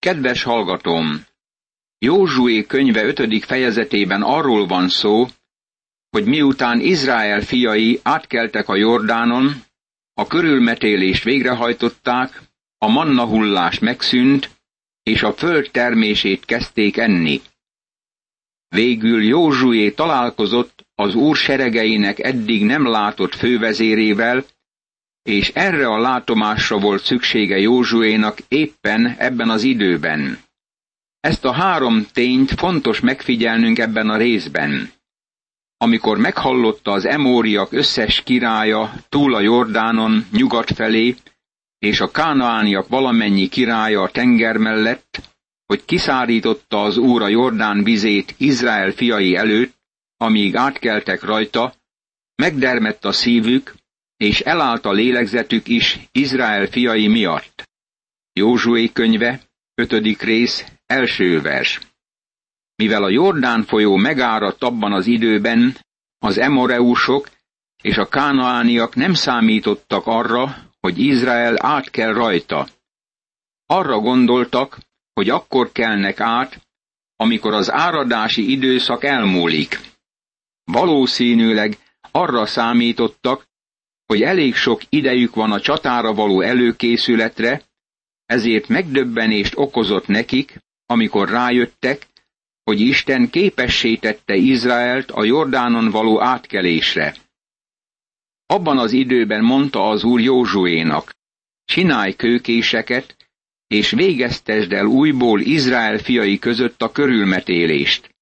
Kedves hallgatóm! Józsué könyve ötödik fejezetében arról van szó, hogy miután Izrael fiai átkeltek a Jordánon, a körülmetélést végrehajtották, a manna hullás megszűnt, és a föld termését kezdték enni. Végül Józsué találkozott az úr seregeinek eddig nem látott fővezérével, és erre a látomásra volt szüksége Józsuénak éppen ebben az időben. Ezt a három tényt fontos megfigyelnünk ebben a részben. Amikor meghallotta az emóriak összes királya túl a Jordánon nyugat felé, és a kánaániak valamennyi királya a tenger mellett, hogy kiszárította az Úr a Jordán vizét Izrael fiai előtt, amíg átkeltek rajta, megdermett a szívük, és elállt a lélegzetük is Izrael fiai miatt. Józsué könyve, ötödik rész, első vers. Mivel a Jordán folyó megáradt abban az időben, az emoreusok és a kánaániak nem számítottak arra, hogy Izrael át kell rajta. Arra gondoltak, hogy akkor kelnek át, amikor az áradási időszak elmúlik. Valószínűleg arra számítottak, hogy elég sok idejük van a csatára való előkészületre, ezért megdöbbenést okozott nekik, amikor rájöttek, hogy Isten képessé tette Izraelt a Jordánon való átkelésre. Abban az időben mondta az úr Józsuénak, csinálj kőkéseket, és végeztesd el újból Izrael fiai között a körülmetélést.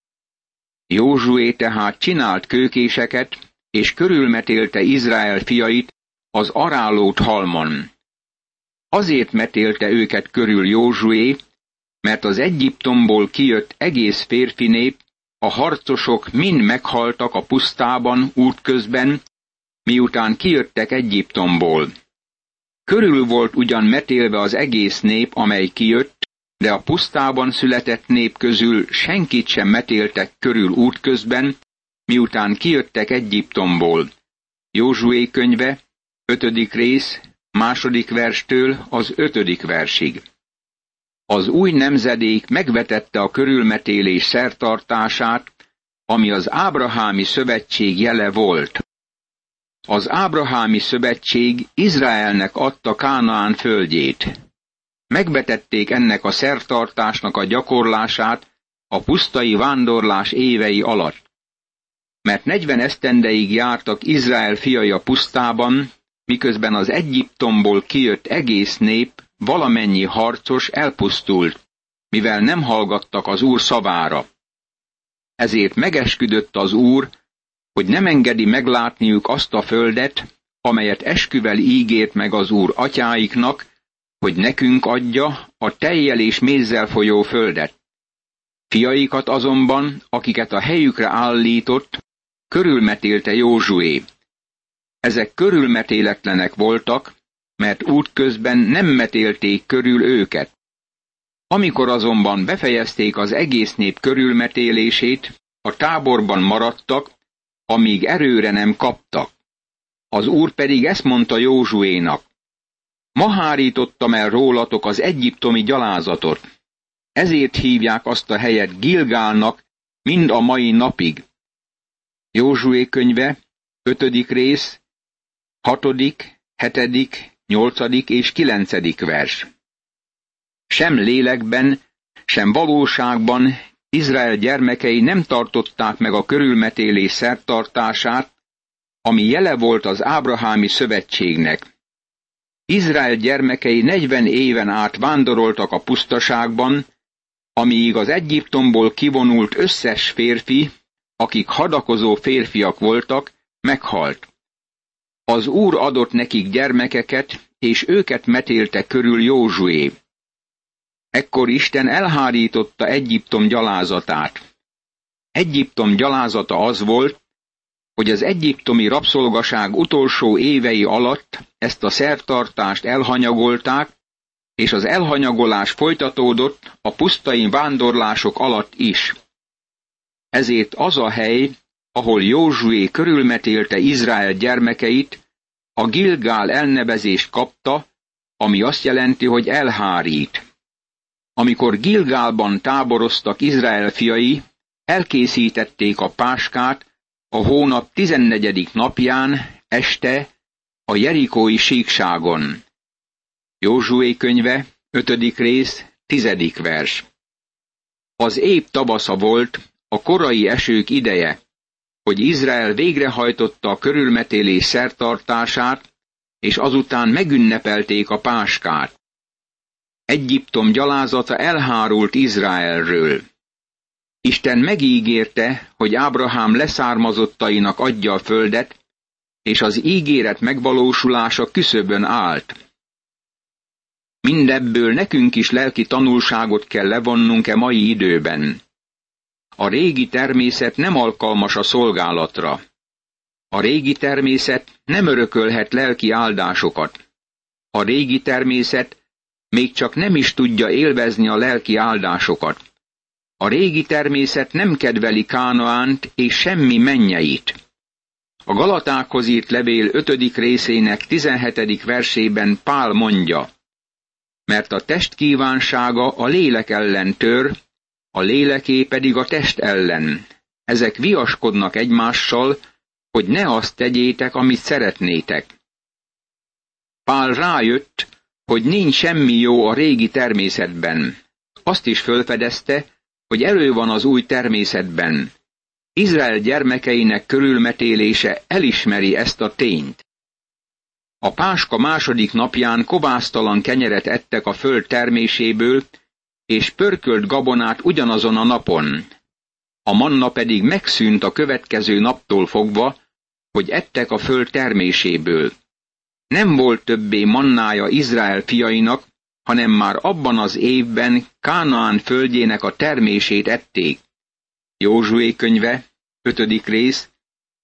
Józsué tehát csinált kőkéseket, és körülmetélte Izrael fiait az arálót halmon. Azért metélte őket körül Józsué, mert az Egyiptomból kijött egész férfi nép, a harcosok mind meghaltak a pusztában útközben, miután kijöttek Egyiptomból. Körül volt ugyan metélve az egész nép, amely kijött, de a pusztában született nép közül senkit sem metéltek körül útközben, miután kijöttek Egyiptomból. Józsué könyve, ötödik rész, második verstől az ötödik versig. Az új nemzedék megvetette a körülmetélés szertartását, ami az Ábrahámi szövetség jele volt. Az Ábrahámi szövetség Izraelnek adta Kánaán földjét. Megvetették ennek a szertartásnak a gyakorlását a pusztai vándorlás évei alatt. Mert negyven esztendeig jártak Izrael fiai a pusztában, miközben az Egyiptomból kijött egész nép, valamennyi harcos elpusztult, mivel nem hallgattak az Úr szavára. Ezért megesküdött az Úr, hogy nem engedi meglátniuk azt a földet, amelyet esküvel ígért meg az Úr atyáiknak, hogy nekünk adja a tejjel és mézzel folyó földet. Fiaikat azonban, akiket a helyükre állított, körülmetélte Józsué. Ezek körülmetéletlenek voltak, mert útközben nem metélték körül őket. Amikor azonban befejezték az egész nép körülmetélését, a táborban maradtak, amíg erőre nem kaptak. Az úr pedig ezt mondta Józsuénak. Ma hárítottam el rólatok az egyiptomi gyalázatot. Ezért hívják azt a helyet Gilgálnak mind a mai napig. Józsué könyve, ötödik rész, hatodik, hetedik, nyolcadik és kilencedik vers. Sem lélekben, sem valóságban Izrael gyermekei nem tartották meg a körülmetélés szertartását, ami jele volt az Ábrahámi szövetségnek. Izrael gyermekei negyven éven át vándoroltak a pusztaságban, amíg az Egyiptomból kivonult összes férfi, akik hadakozó férfiak voltak, meghalt. Az úr adott nekik gyermekeket, és őket metélte körül Józsué. Ekkor Isten elhárította Egyiptom gyalázatát. Egyiptom gyalázata az volt, hogy az egyiptomi rabszolgaság utolsó évei alatt ezt a szertartást elhanyagolták, és az elhanyagolás folytatódott a pusztai vándorlások alatt is. Ezért az a hely, ahol Józsué körülmetélte Izrael gyermekeit, a Gilgál elnevezést kapta, ami azt jelenti, hogy elhárít. amikor Gilgálban táboroztak Izrael fiai, elkészítették a páskát a hónap tizennegyedik napján, este, a Jerikói síkságon. Józsué könyve, ötödik rész, tizedik vers. Az épp tabasza volt, a korai esők ideje, hogy Izrael végrehajtotta a körülmetélés szertartását, és azután megünnepelték a páskát. Egyiptom gyalázata elhárult Izraelről. Isten megígérte, hogy Ábrahám leszármazottainak adja a földet, és az ígéret megvalósulása küszöbön állt. Mindebből nekünk is lelki tanulságot kell levonnunk-e mai időben. A régi természet nem alkalmas a szolgálatra. A régi természet nem örökölhet lelki áldásokat. A régi természet még csak nem is tudja élvezni a lelki áldásokat. A régi természet nem kedveli Kánaánt és semmi mennyeit. A Galatákhoz írt levél 5. részének 17. versében Pál mondja, mert a test kívánsága a lélek ellen tör, a léleké pedig a test ellen. Ezek viaskodnak egymással, hogy ne azt tegyétek, amit szeretnétek. Pál rájött, hogy nincs semmi jó a régi természetben. Azt is fölfedezte, hogy elő van az új természetben. Izrael gyermekeinek körülmetélése elismeri ezt a tényt. A páska második napján kovásztalan kenyeret ettek a föld terméséből, és pörkölt gabonát ugyanazon a napon. A manna pedig megszűnt a következő naptól fogva, hogy ettek a föld terméséből. Nem volt többé mannája Izrael fiainak, hanem már abban az évben Kánaán földjének a termését ették. Józsué könyve, 5. rész,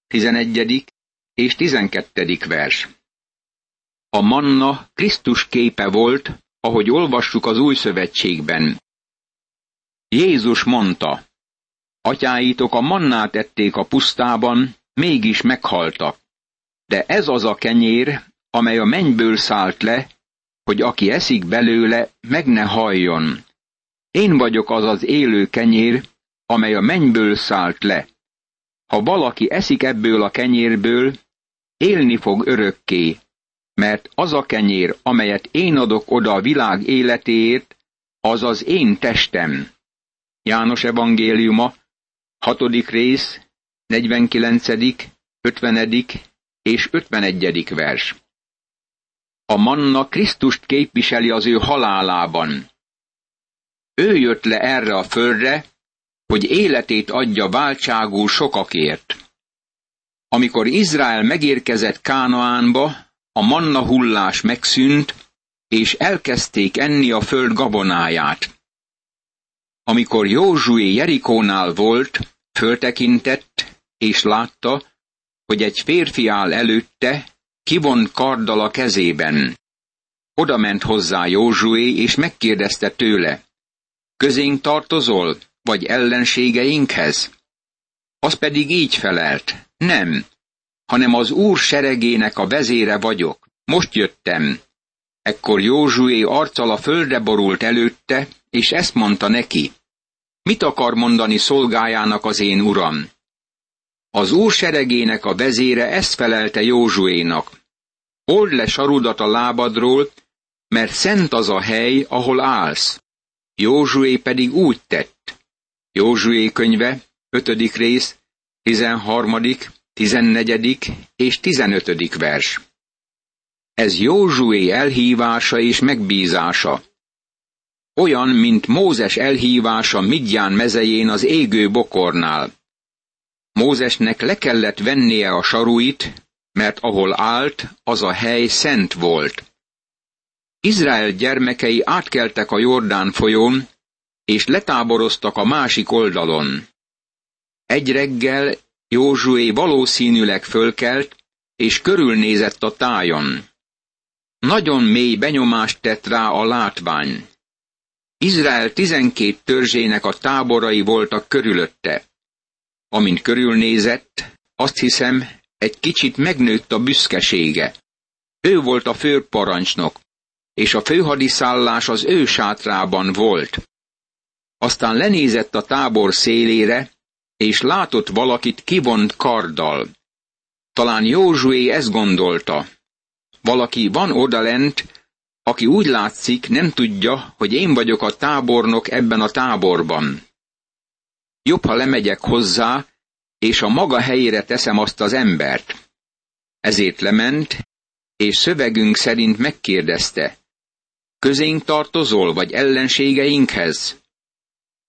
11. és 12. vers. A manna Krisztus képe volt, ahogy olvassuk az új szövetségben. Jézus mondta, atyáitok a mannát ették a pusztában, mégis meghaltak. De ez az a kenyér, amely a mennyből szállt le, hogy aki eszik belőle, meg ne halljon. Én vagyok az az élő kenyér, amely a mennyből szállt le. Ha valaki eszik ebből a kenyérből, élni fog örökké, mert az a kenyér, amelyet én adok oda a világ életéért, az az én testem. János evangéliuma, hatodik rész, 49., 50. és 51. vers. A manna Krisztust képviseli az ő halálában. Ő jött le erre a földre, hogy életét adja váltságú sokakért. Amikor Izrael megérkezett Kánaánba, a manna hullás megszűnt, és elkezdték enni a föld gabonáját. Amikor Józsué Jerikónál volt, föltekintett, és látta, hogy egy férfi áll előtte, kivont karddal a kezében. Oda ment hozzá Józsué, és megkérdezte tőle, közénk tartozol, vagy ellenségeinkhez? Az pedig így felelt, nem, hanem az úr seregének a vezére vagyok. Most jöttem. Ekkor Józsué arccal a földre borult előtte, és ezt mondta neki. Mit akar mondani szolgájának az én uram? Az úr seregének a vezére ezt felelte Józsuénak. Old le sarudat a lábadról, mert szent az a hely, ahol állsz. Józsué pedig úgy tett. Józsué könyve, 5. rész, 13., 14. és 15. vers. Ez Józsué elhívása és megbízása. Olyan, mint Mózes elhívása Midján mezején az égő bokornál. Mózesnek le kellett vennie a saruit, mert ahol állt, az a hely szent volt. Izrael gyermekei átkeltek a Jordán folyón, és letáboroztak a másik oldalon. Egy reggel Józsué valószínűleg fölkelt, és körülnézett a tájon. Nagyon mély benyomást tett rá a látvány. Izrael tizenkét törzsének a táborai voltak körülötte. Amint körülnézett, azt hiszem, egy kicsit megnőtt a büszkesége. Ő volt a főparancsnok. és a főhadiszállás az ő sátrában volt. Aztán lenézett a tábor szélére, és látott valakit kivont karddal. Talán Józsué ezt gondolta. Valaki van odalent, aki úgy látszik, nem tudja, hogy én vagyok a tábornok ebben a táborban. Jobb, ha lemegyek hozzá, és a maga helyére teszem azt az embert. Ezért lement, és szövegünk szerint megkérdezte, közénk tartozol, vagy ellenségeinkhez?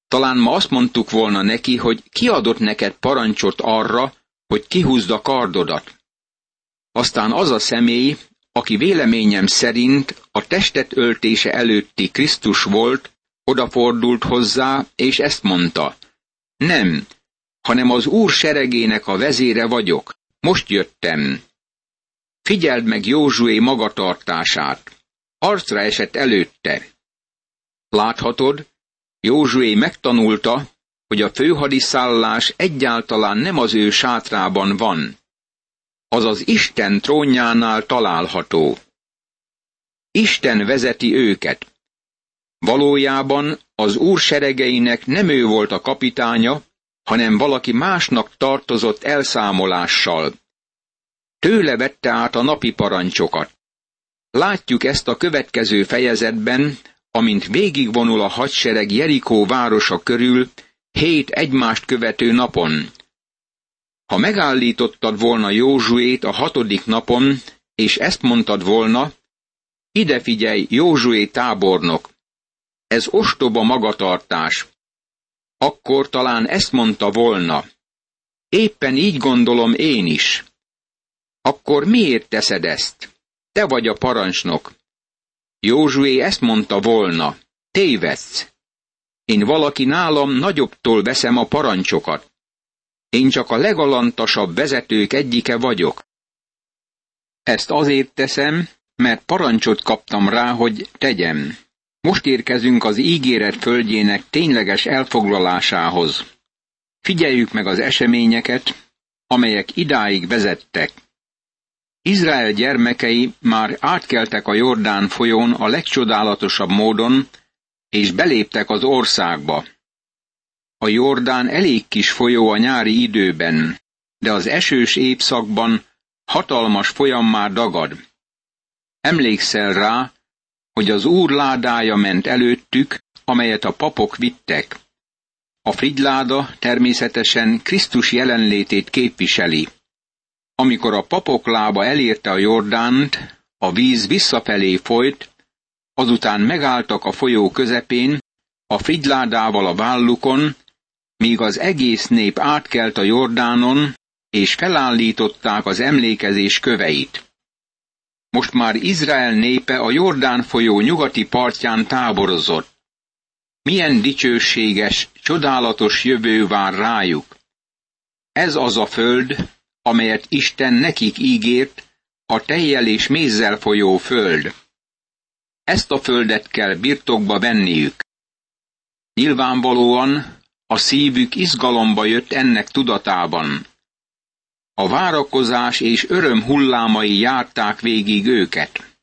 Talán ma azt mondtuk volna neki, hogy kiadott neked parancsot arra, hogy kihúzd a kardodat. Aztán az a személy, aki véleményem szerint a testet öltése előtti Krisztus volt, odafordult hozzá, és ezt mondta. Nem, hanem az Úr seregének a vezére vagyok. Most jöttem. Figyeld meg Józsué magatartását. Arcra esett előtte. Láthatod, Józsué megtanulta, hogy a főhadiszállás egyáltalán nem az ő sátrában van. Az az Isten trónjánál található. Isten vezeti őket. Valójában az úr seregeinek nem ő volt a kapitánya, hanem valaki másnak tartozott elszámolással. Tőle vette át a napi parancsokat. Látjuk ezt a következő fejezetben, amint végigvonul a hadsereg Jerikó városa körül hét egymást követő napon. Ha megállítottad volna Józsuét a hatodik napon, és ezt mondtad volna, ide figyelj, Józsué tábornok, ez ostoba magatartás. Akkor talán ezt mondta volna. Éppen így gondolom én is. Akkor miért teszed ezt? Te vagy a parancsnok. Józsué ezt mondta volna. Tévedsz. Én valaki nálam nagyobbtól veszem a parancsokat. Én csak a legalantasabb vezetők egyike vagyok. Ezt azért teszem, mert parancsot kaptam rá, hogy tegyem. Most érkezünk az ígéret földjének tényleges elfoglalásához. Figyeljük meg az eseményeket, amelyek idáig vezettek. Izrael gyermekei már átkeltek a Jordán folyón a legcsodálatosabb módon, és beléptek az országba. A Jordán elég kis folyó a nyári időben, de az esős évszakban hatalmas folyam már dagad. Emlékszel rá, hogy az úr ládája ment előttük, amelyet a papok vittek. A frigyláda természetesen Krisztus jelenlétét képviseli. Amikor a papok lába elérte a Jordánt, a víz visszafelé folyt, azután megálltak a folyó közepén, a frigyládával a vállukon, míg az egész nép átkelt a Jordánon, és felállították az emlékezés köveit. Most már Izrael népe a Jordán folyó nyugati partján táborozott. Milyen dicsőséges, csodálatos jövő vár rájuk. Ez az a föld, amelyet Isten nekik ígért, a tejjel és mézzel folyó föld. Ezt a földet kell birtokba venniük. Nyilvánvalóan a szívük izgalomba jött ennek tudatában. A várakozás és öröm hullámai járták végig őket.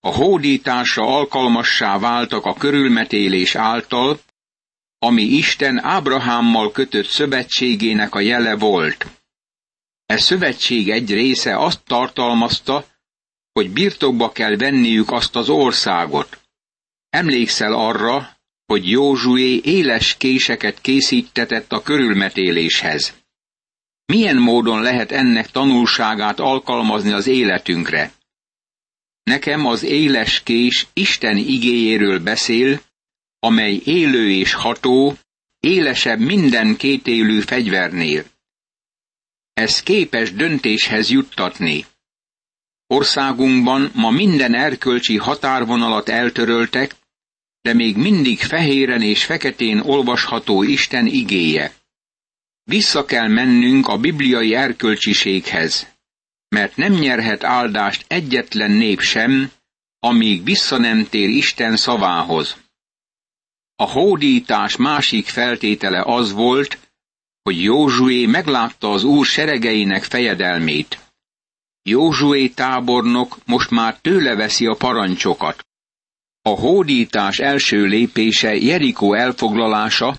A hódításra alkalmassá váltak a körülmetélés által, ami Isten Ábrahámmal kötött szövetségének a jele volt. E szövetség egy része azt tartalmazta, hogy birtokba kell venniük azt az országot. Emlékszel arra, hogy Józsué éles késeket készítetett a körülmetéléshez. Milyen módon lehet ennek tanulságát alkalmazni az életünkre? Nekem az éles kés Isten igéjéről beszél, amely élő és ható, élesebb minden kétélű fegyvernél. Ez képes döntéshez juttatni. Országunkban ma minden erkölcsi határvonalat eltöröltek, de még mindig fehéren és feketén olvasható Isten igéje. Vissza kell mennünk a bibliai erkölcsiséghez, mert nem nyerhet áldást egyetlen nép sem, amíg vissza nem tér Isten szavához. A hódítás másik feltétele az volt, hogy Józsué meglátta az úr seregeinek fejedelmét. Józsué tábornok most már tőle veszi a parancsokat. A hódítás első lépése Jerikó elfoglalása,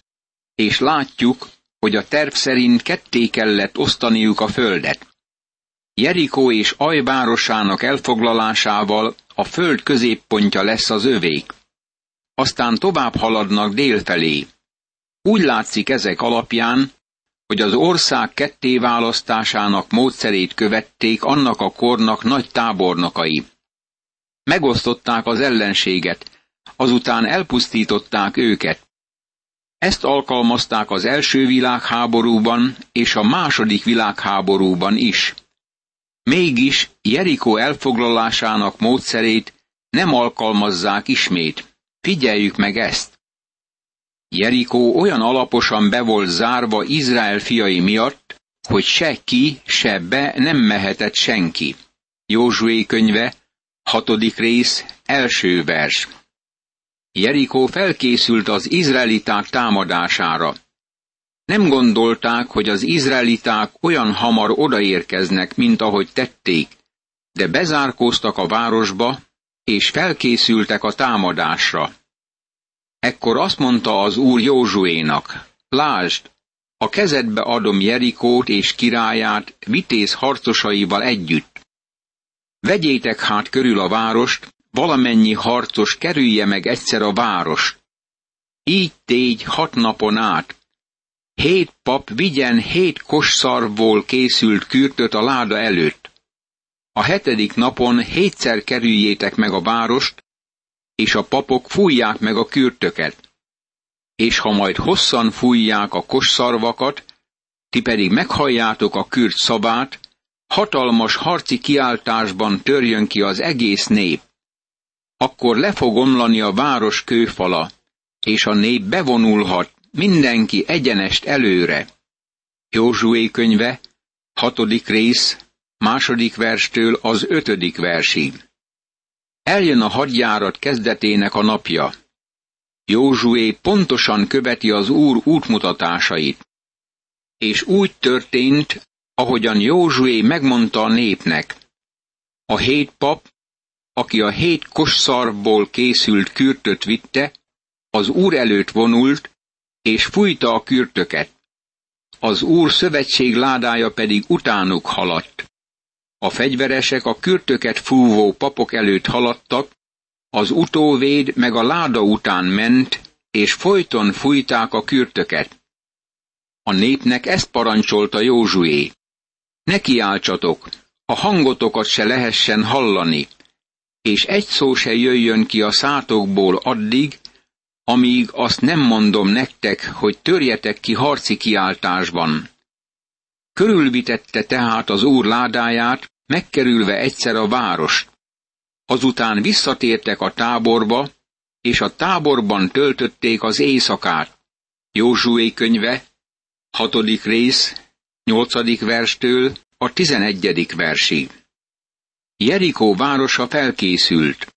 és látjuk, hogy a terv szerint ketté kellett osztaniuk a földet. Jerikó és ajvárosának elfoglalásával a föld középpontja lesz az övék. Aztán tovább haladnak délfelé. Úgy látszik ezek alapján, hogy az ország kettéválasztásának módszerét követték annak a kornak nagy tábornokai. Megosztották az ellenséget, azután elpusztították őket. Ezt alkalmazták az első világháborúban és a második világháborúban is. Mégis Jerikó elfoglalásának módszerét nem alkalmazzák ismét. Figyeljük meg ezt! Jerikó olyan alaposan be volt zárva Izrael fiai miatt, hogy se ki, se be nem mehetett senki. Józsué könyve, hatodik rész, első vers. Jerikó felkészült az izraeliták támadására. Nem gondolták, hogy az izraeliták olyan hamar odaérkeznek, mint ahogy tették, de bezárkóztak a városba, és felkészültek a támadásra. Ekkor azt mondta az úr Józsuénak, lásd, a kezedbe adom Jerikót és királyát vitéz harcosaival együtt. Vegyétek hát körül a várost, valamennyi harcos kerülje meg egyszer a várost. Így tégy hat napon át. Hét pap vigyen hét kosszarvból készült kürtöt a láda előtt. A hetedik napon hétszer kerüljétek meg a várost, és a papok fújják meg a kürtöket. És ha majd hosszan fújják a kosszarvakat, ti pedig meghalljátok a kürt szavát, hatalmas harci kiáltásban törjön ki az egész nép. Akkor le fog omlani a város kőfala, és a nép bevonulhat, mindenki egyenest előre. Józsué könyve, hatodik rész, második verstől az ötödik versig. Eljön a hadjárat kezdetének a napja. Józsué pontosan követi az Úr útmutatásait. És úgy történt, ahogyan Józsué megmondta a népnek. A hét pap, aki a hét kosszarból készült kürtöt vitte, az Úr előtt vonult, és fújta a kürtöket. Az Úr szövetség ládája pedig utánuk haladt. A fegyveresek a kürtöket fúvó papok előtt haladtak, az utóvéd meg a láda után ment, és folyton fújták a kürtöket. A népnek ezt parancsolta Józsué. Ne kiáltsatok, a hangotokat se lehessen hallani, és egy szó se jöjjön ki a szátokból addig, amíg azt nem mondom nektek, hogy törjetek ki harci kiáltásban. Körülvitette tehát az úr ládáját, megkerülve egyszer a várost. Azután visszatértek a táborba, és a táborban töltötték az éjszakát. Józsué könyve, hatodik rész, nyolcadik verstől a tizenegyedik versig. Jerikó városa felkészült.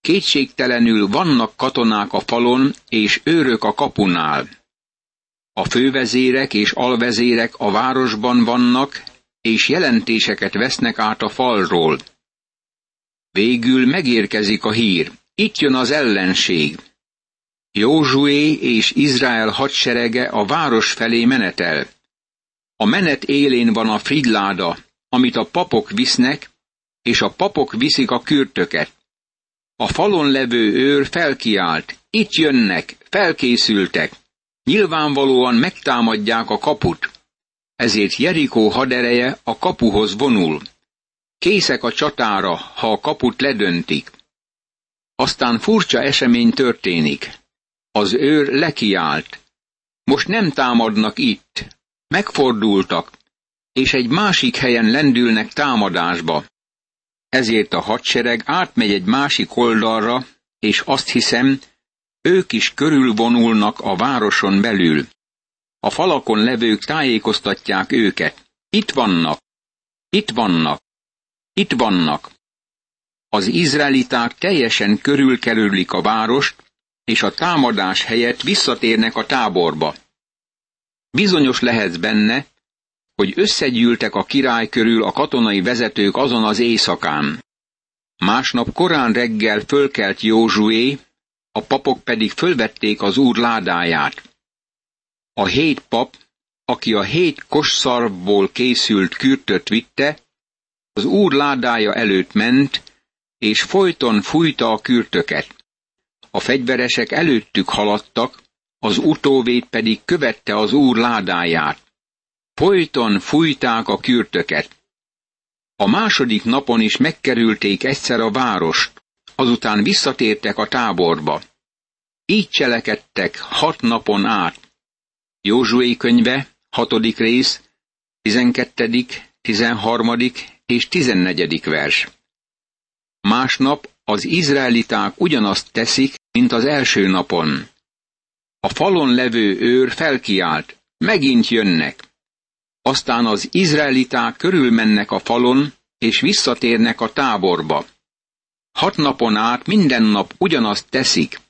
Kétségtelenül vannak katonák a falon és őrök a kapunál. A fővezérek és alvezérek a városban vannak, és jelentéseket vesznek át a falról. Végül megérkezik a hír. Itt jön az ellenség. Józsué és Izrael hadserege a város felé menetel. A menet élén van a fridláda, amit a papok visznek, és a papok viszik a kürtöket. A falon levő őr felkiált, itt jönnek, felkészültek, nyilvánvalóan megtámadják a kaput. Ezért Jerikó hadereje a kapuhoz vonul. Készek a csatára, ha a kaput ledöntik. Aztán furcsa esemény történik. Az őr lekiált. Most nem támadnak itt. Megfordultak, és egy másik helyen lendülnek támadásba. Ezért a hadsereg átmegy egy másik oldalra, és azt hiszem, ők is körülvonulnak a városon belül. A falakon levők tájékoztatják őket. Itt vannak, itt vannak, itt vannak. Az izraeliták teljesen körülkerülik a várost, és a támadás helyett visszatérnek a táborba. Bizonyos lehetsz benne, hogy összegyűltek a király körül a katonai vezetők azon az éjszakán. Másnap korán reggel fölkelt Józsué, a papok pedig fölvették az úr ládáját. A hét pap, aki a hét kosszarvból készült kürtöt vitte, az úr ládája előtt ment, és folyton fújta a kürtöket. A fegyveresek előttük haladtak, az utóvét pedig követte az úr ládáját. Folyton fújták a kürtöket. A második napon is megkerülték egyszer a várost, azután visszatértek a táborba. Így cselekedtek hat napon át. Józsué könyve, hatodik rész, tizenkettedik, tizenharmadik és tizennegyedik vers. Másnap az izraeliták ugyanazt teszik, mint az első napon. A falon levő őr felkiált, megint jönnek. Aztán az izraeliták körülmennek a falon, és visszatérnek a táborba. Hat napon át minden nap ugyanazt teszik.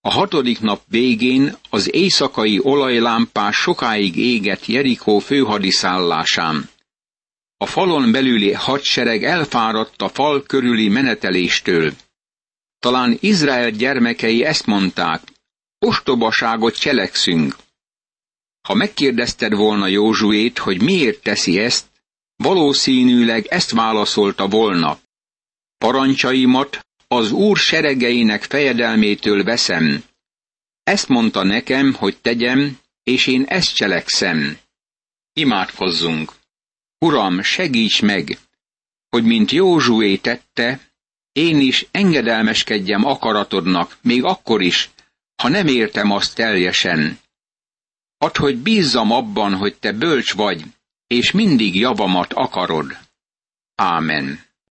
A hatodik nap végén az éjszakai olajlámpás sokáig égett Jerikó főhadiszállásán. A falon belüli hadsereg elfáradt a fal körüli meneteléstől. Talán Izrael gyermekei ezt mondták, ostobaságot cselekszünk. Ha megkérdezted volna Józsuét, hogy miért teszi ezt, valószínűleg ezt válaszolta volna. Parancsaimat az Úr seregeinek fejedelmétől veszem. Ezt mondta nekem, hogy tegyem, és én ezt cselekszem. Imádkozzunk! Uram, segíts meg, hogy mint Józsué tette, én is engedelmeskedjem akaratodnak, még akkor is, ha nem értem azt teljesen. Add, hogy bízzam abban, hogy te bölcs vagy, és mindig javamat akarod. Ámen.